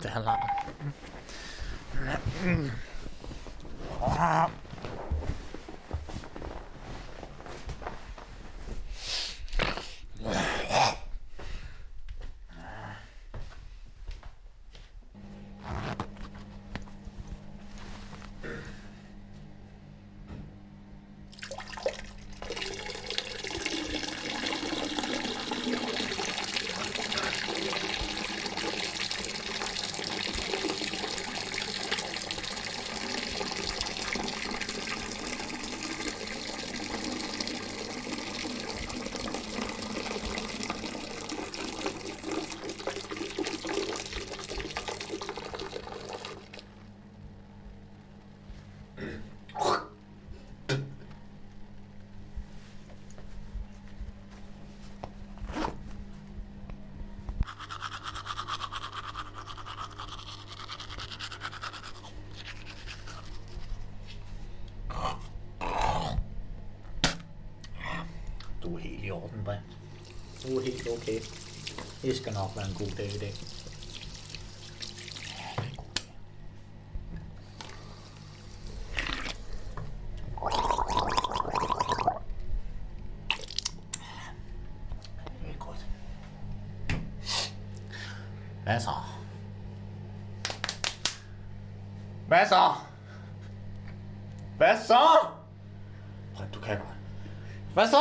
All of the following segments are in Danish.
Fucking lortealarm. Mm. mm. Du er helt i orden, Brent. Du er helt okay. Det skal nok være en god dag i dag. Hvad så? Hvad så? Hvad så? Brent, du kan godt. Hvad så?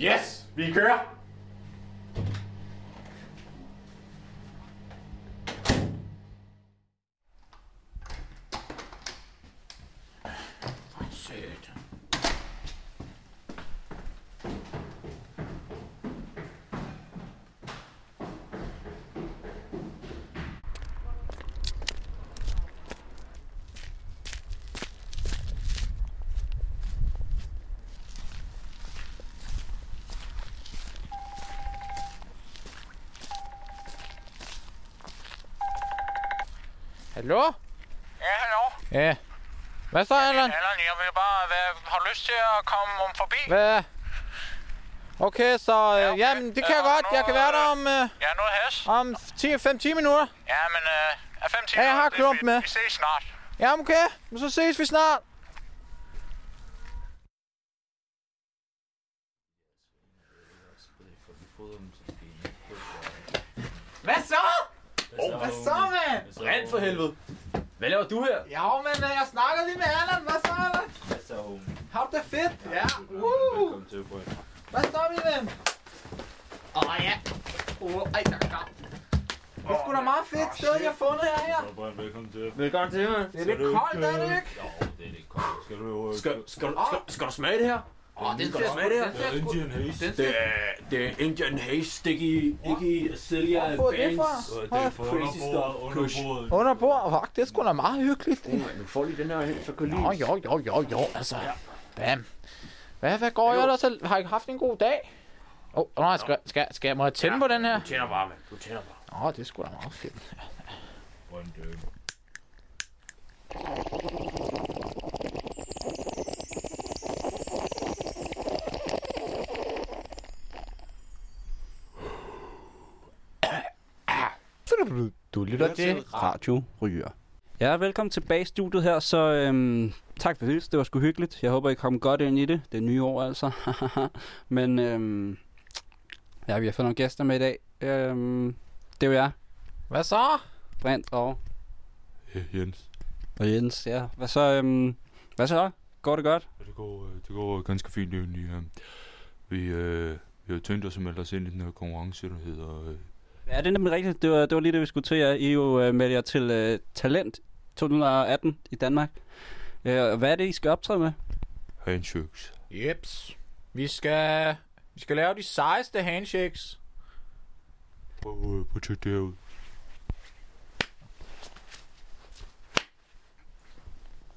Yes, vi Hallo? Ja, hallo. Ja. Hvad så, Allan? Allan, jeg vil bare være, har lyst til at komme om forbi. Hvad? Okay, så øh, Ja, okay. jamen, det kan jeg Øh, godt. Jeg kan være der om, øh, Ja, noget has. om 5-10 minutter. Ja, men øh, er fem timer. Ja, jeg har klump med. Vi ses snart. Ja, okay. Men så ses vi snart. Hvad så? Oh, hvad så, mand? Rent for helvede. Hvad laver du her? Ja, men øh, jeg snakker lige med Allan. Hvad så, Allan? Hvad så, homie? Har du det fedt? Ja. Uh. Velkommen til, Brian. Hvad så, min ven? Åh, oh, ja. Uh, ej, der er Det er sgu da meget fedt sted, jeg har fundet her, her. Velkommen til. Velkommen til, mand. Det er lidt koldt, er det ikke? Jo, det er lidt koldt. Skal du... Skal, skal, du, skal, skal du smage det her? Åh, den Skal smage det her? den ser sgu- Indian Haze. Den Det ser er, det er Indian Haze, det ikke, ikke Celia Hvor det Banks. Og det er for Crazy stuff, kush. under bord. Fuck, det er sgu da meget hyggeligt. Oh, man, du får lige den her hen, så kan du Jo, lige... jo, jo, jo, jo, altså. Bam. Hvad, hvad går jeg ellers? Har I haft en god dag? Åh, oh, nej, skal, skal, skal jeg, må jeg tænde på den her? Du tænder bare, mand. Du tænder bare. Åh, oh, det er sgu da meget fedt. Det Du lytter til Radio Ryger. Ja, velkommen tilbage i studiet her, så øhm, tak for det. Det var sgu hyggeligt. Jeg håber, I kom godt ind i det. Det er nye år, altså. Men øhm, ja, vi har fået nogle gæster med i dag. Øhm, det er jo jer, Hvad så? Brent og, Jens. og Jens. Ja. Hvad så? Øhm, hvad så? Går det godt? Ja, det går, øh, det går ganske fint egentlig. øh. Vi, øh, vi har tænkt os at melde os ind i den her konkurrence, der hedder... Øh, Ja, det er nemlig rigtigt. Det var, det var lige det, vi skulle til jer. I er jo øh, melder jer til øh, Talent 2018 i Danmark. Øh, hvad er det, I skal optræde med? handshakes. Jeps. Vi skal, vi skal lave de sejeste handshakes. Prøv, øh, at tjekke det her ud.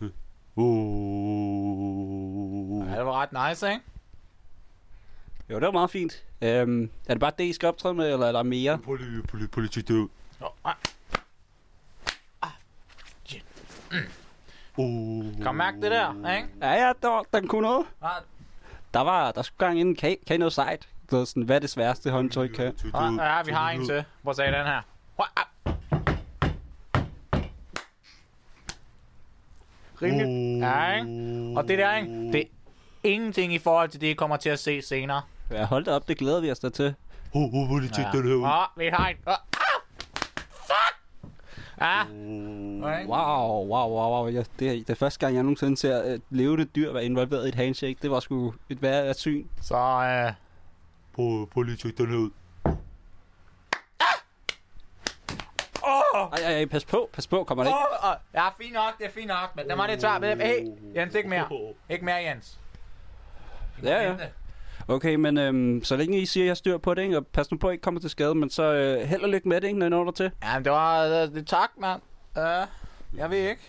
Øh. Oh. Ja, det var ret nice, ikke? Jo, det var meget fint. Øhm, er det bare det, I skal optræde med, eller er der mere? Prøv prøv prøv det ud. Oh, ah. Oh. Kan du mærke det der, ikke? Ja, ja, der, var- den kunne noget. Ah, Der var, der skulle gang ind. Kan I, kan I noget sejt? Du ved, sådan, hvad er det sværeste håndtryk kan? Ah, ja, vi har en til. Prøv at se den her. Hua, ah. Rimelig. Ja, ikke? Og det der, ikke? Det er ingenting i forhold til det, I kommer til at se senere. Ja, hold da op, det glæder vi os da til. Åh, oh, er det tæt, den her. Åh, vi har en. Åh, ah! Fuck! Ja. Okay. Wow, wow, wow, wow. Jeg, det, er, det er første gang, jeg nogensinde ser et levende dyr være involveret i et handshake. Det var sgu et værre syn. Så, øh, Prøv, prøv lige at tjekke den her ud. Ej, ej, ej, pas på, pas på, kommer det ikke. Åh, åh, ja, fint nok, det er fint nok, men den var lidt tør. Men, hey, Jens, ikke mere. Ikke mere, Jens. Må Ja, ja. Okay, men øhm, så længe I siger, at jeg styr på det, ikke? og pas nu på, at I ikke kommer til skade, men så øh, held og lykke med det, ikke, når I når der til. Ja, men det var... Øh, det, tak, mand. Uh, jeg ved ikke.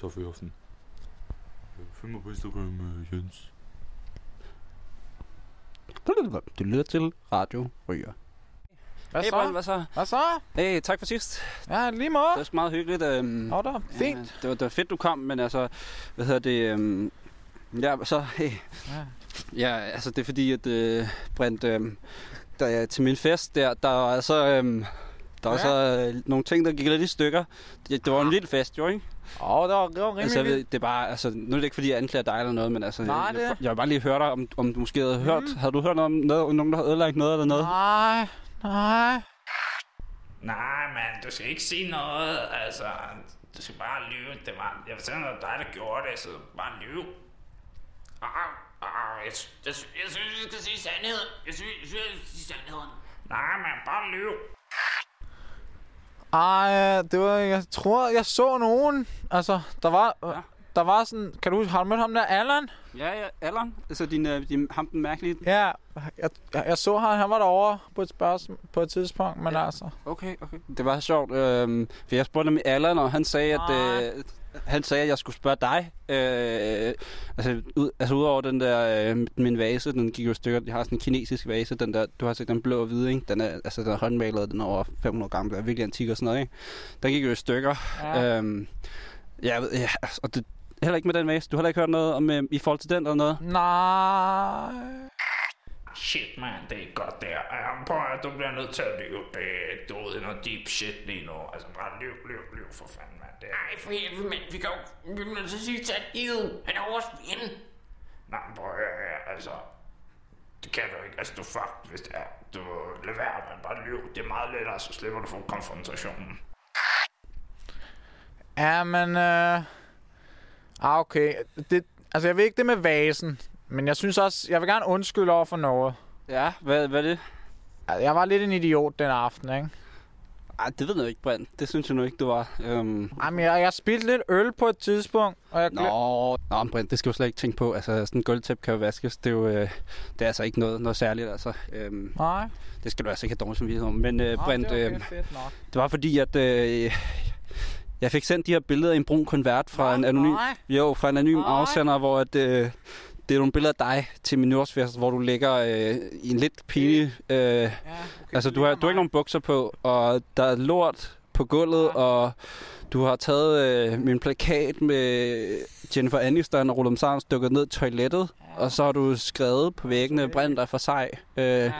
Tak for i. Øh, Følg mig på Instagram, øh, Jens. Du lytter til Radio Ryger. Hvad Hey, så? Brian, hvad så? Hvad så? Hey, tak for sidst. Ja, lige Det måde. var sgu meget hyggeligt. Øhm, Åh, da, fint. Ja, det, var, det var fedt, du kom, men altså, hvad hedder det, øhm, ja, så, hey, Ja. Ja, altså, det er fordi, at, øh, Brent, øhm, der, er til min fest, der, der var altså, øhm, der var Ja. så øh, nogle ting, der gik lidt i stykker. Det, det var en lille fest, jo, ikke? Åh, det var, det var rimelig Altså, ved, det er bare, altså, nu er det ikke, fordi jeg anklager dig eller noget, men altså, Nej, jeg, det- jeg, jeg vil bare lige høre dig, om, om du måske havde hørt, Mm. havde du hørt om noget, nogen, der havde ødelagt noget eller noget? Nej, nej. Nej, mand, du skal ikke sige noget. Altså, du skal bare lyve. Det var, jeg fortæller dig, der gjorde det, så bare lyve. Ah, jeg, sy- jeg, sy- jeg synes, du skal sige sandheden. Jeg synes, jeg synes, jeg skal sige sandheden. Nej, mand, bare lyve. Ej, det var, jeg tror, jeg så nogen. Altså, der var, Ja. der var sådan, kan du, har du mødt ham der, Allan? Ja, ja, Allan, altså din, øh, din, ham den mærkelige. Ja, jeg, jeg så ham, han var derovre på et spørgsmål, på et tidspunkt, men Ja. altså. Okay, okay. Det var sjovt, øh, for jeg spurgte med Allan, og han sagde, at, Nej. øh, han sagde, at jeg skulle spørge dig. Øh, altså, ud, altså udover den der, øh, min vase, den gik jo i stykker. Jeg har sådan en kinesisk vase, den der, du har set den blå og hvide, ikke? Den er, altså, den er håndmalet, den er over 500 gammel, den er virkelig antik og sådan noget, ikke? Den gik jo i stykker. Ja. Øhm, ja, ja, altså, og det, heller ikke med den vase. Du har heller ikke hørt noget om, øh, i forhold til den eller noget? Nej. Shit, man, det er godt der. Um, prøv at du bliver nødt til at lyve. Det, du er i noget deep shit lige nu. Altså, bare lyv, lyv, lyv for fanden, mand. Det er... Ej, for helvede, mand. Vi kan jo... Vi er nødt til at sige sandheden. Han er vores ven. Nej, prøv at høre her, altså. Det kan du ikke. Altså, du fuck, hvis det er. Du lad være, man. Bare lyv. Det er meget lettere, så slipper du for konfrontationen. Ja, men... Øh... Ah, okay. Det, altså, jeg ved ikke det med vasen. Men jeg synes også, jeg vil gerne undskylde over for noget. Ja, hvad, hvad er det? Altså, Jeg var lidt en idiot den aften, ikke? Ej, det ved jeg ikke, Brent. Det synes jeg nu ikke, du var. Øhm, Jamen, jeg, jeg spildte lidt øl på et tidspunkt, og jeg glemte... Nå, Nå men Brent, det skal du slet ikke tænke på. Altså, sådan en gulvtæppe kan jo vaskes. Det er jo øh, det er altså ikke noget, noget særligt, altså. Øhm, Nej. det skal du altså ikke have dårlig samvittighed om. Men øh, Nå, Brent, det øh, det var fordi, at øh, jeg fik sendt de her billeder i en brun konvert fra Nå, en anonym, nej. jo, fra en anonym Nej. afsender, hvor at, øh, det er nogle billeder af dig til min nytårsfest, hvor du ligger øh, i en lidt pinlig... Øh, Ja, okay, Altså, du har, du har ikke nogen bukser på, og der er lort på gulvet, og du har taget øh, min plakat med Jennifer Aniston og rullet dem sammen, stukket ned i toilettet, og så har du skrevet på væggene, brænd dig for sej, øh, Ja.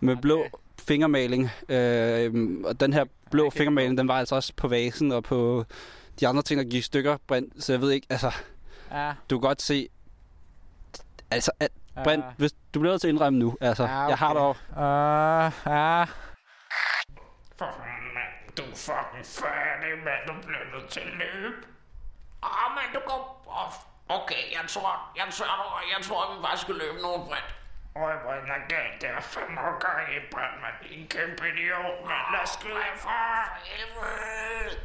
med blå okay. fingermaling. Øh, og den her blå kan fingermaling, den var altså også på vasen og på de andre ting, der gik i stykker brændt. Så jeg ved ikke, altså, Ja, du kan godt se, altså, at ja. brændt, hvis du bliver nødt til at indrømme nu, altså, Ja, jeg har okay. dog, Øh, ja. For fanden, mand. Du er fucking færdig, mand. Du bliver nødt til at løbe. Åh, mand, du går... Åh, Okay, jeg tror, jeg tror, jeg tror, vi bare skal løbe nogle bredt. Øj, hvor er den galt. Det er fandme gang i brand, mand. Din kæmpe idiot, mand. Lad os skride herfra. Helvede!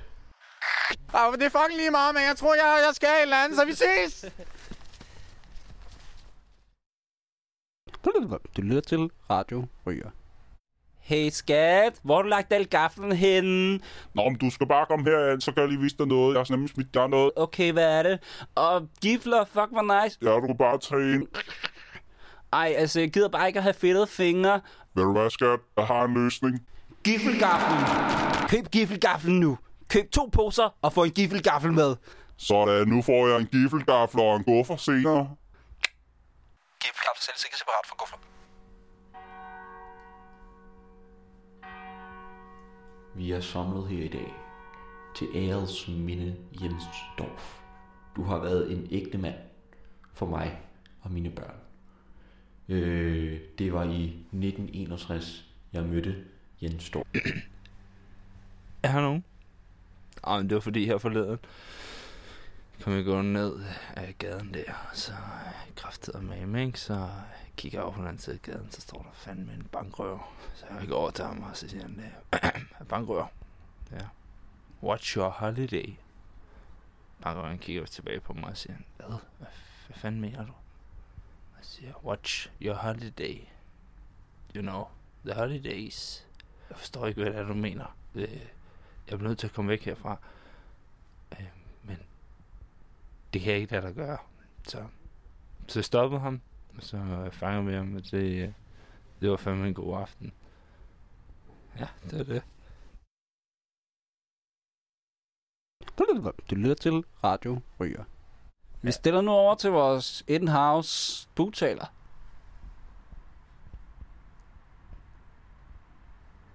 Ah, det er fucking lige meget, men jeg tror, jeg, jeg skal et eller andet, så vi ses! Du lytter til Radio Ryger. Hey skat, hvor har du lagt al gaflen henne? Nå, men du skal bare komme herind, så kan jeg lige vise dig noget. Jeg har nemlig smidt dig noget. Okay, hvad er det? Og gifler, fuck hvor nice. Ja, du kan bare tage en. Ej, altså jeg gider bare ikke at have fedtede fingre. Ved du hvad, skat? Jeg har en løsning. Giffelgaflen. Køb giffelgaflen nu. Køb to poser og få en giffelgaffel med. Sådan, nu får jeg en giffelgaffel og en guffer senere det er klart selv ikke separat fra kuffer. Vi er samlet her i dag til ærels minde Jens Dorf. Du har været en ægte mand for mig og mine børn. Øh, det var i 1961, jeg mødte Jens Dorf. er han nogen? Ej, men det var fordi her forleden, kom jeg gå ned af gaden der, så øh, kræftede med mig, ikke? Så øh, kigger jeg over på den anden side af gaden, så står der fandme en bankrøver. Så jeg går over til ham, og så siger han, "Øh, bankrøver. Ja. What's your holiday? Bankrøveren kigger tilbage på mig og siger, hvad? Hvad, hvad fanden mener du? Jeg siger, watch your holiday? You know, the holidays. Jeg forstår ikke, hvad det er, du mener. Jeg er nødt til at komme væk herfra. Øh, det kan jeg ikke lade dig gøre. Så, så jeg stoppede ham, og så fangede vi ham, og det, øh, det var fandme en god aften. Ja, det var det. Du lytter til Radio Ryger. Vi stiller nu over til vores in-house bugtaler.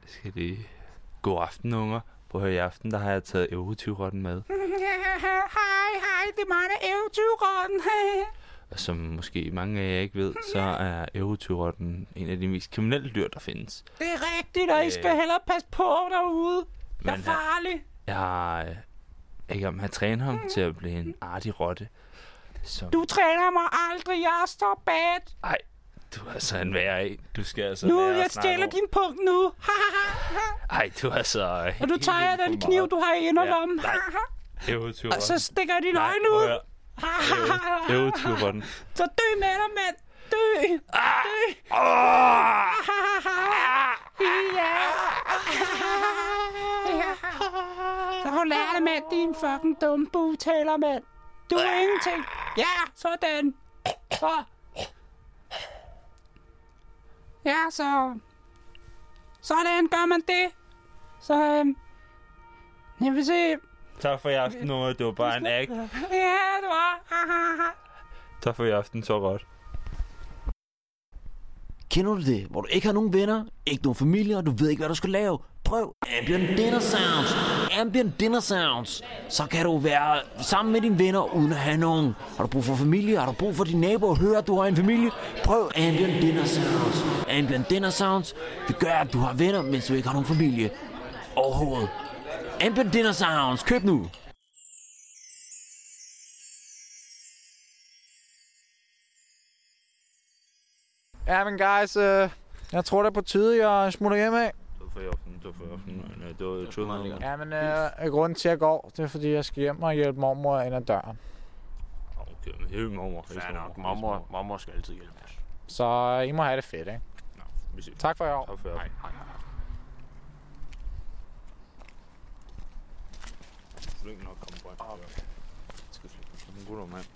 Skal det... God aften, unger. På her i aften, der har jeg taget eventyrotten med. hej, hej, det er mig, der er eventyrrotten. Og som måske mange af jer ikke ved, så er eventyrotten en af de mest kriminelle dyr, der findes. det er rigtigt, og I skal Øh. hellere passe på derude. Jeg er farlig. Jeg har øh, ikke om at træne ham til at blive en artig rotte. Som... Du træner mig aldrig, jeg så bad. Ej, du er altså en værre en. Du skal altså Nu, jeg stjæler din punkt nu. Ej, du er altså... Og du tager den kniv, du har i inderlommen. Ja, nej. Og så stikker jeg Nej, øjne ud. Eventyrotten. Så dø med dig, mand. Dø. Ah! Dø. Ja. Så har du lært det, mand. Din fucking dumme bugtaler, mand. Du er ingenting. Ja, sådan. Så. Ja, så... Sådan gør man det. Så, øhm... Jeg vil se... Tak for i aften, Nora. Det var bare en act. Ja, det var... Tak for i aften, så godt. Kender du det, hvor du ikke har nogen venner, ikke nogen familie, og du ved ikke, hvad du skal lave? Prøv Ambient Dinner Sounds. Ambient Dinner Sounds. Så kan du være sammen med dine venner, uden at have nogen. Har du brug for familie? Har du brug for dine naboer? Hør, at du har en familie? Prøv Ambient Dinner Sounds. Ambient Dinner Sounds vil gøre, at du har venner, mens du ikke har nogen familie. Overhovedet. Ambient Dinner Sounds. Køb nu. Ja, men guys, øh, jeg tror, det er på tide, jeg smutter hjem af. For aften. Tak for øh, Det var utroligt meget Ja, men øh, grunden til, at jeg går, det er, fordi jeg skal hjem og hjælpe mormor ind ad døren. Okay, men det er mormor. Fair nok. Mormor, mormor skal altid hjælpes. Så øh, I må have det fedt, ikke? Vi ses. Tak for i år. Tak for i aften. Hej, hej, hej. Du er nok komme på. Skal vi se. Kom, gutter, mand.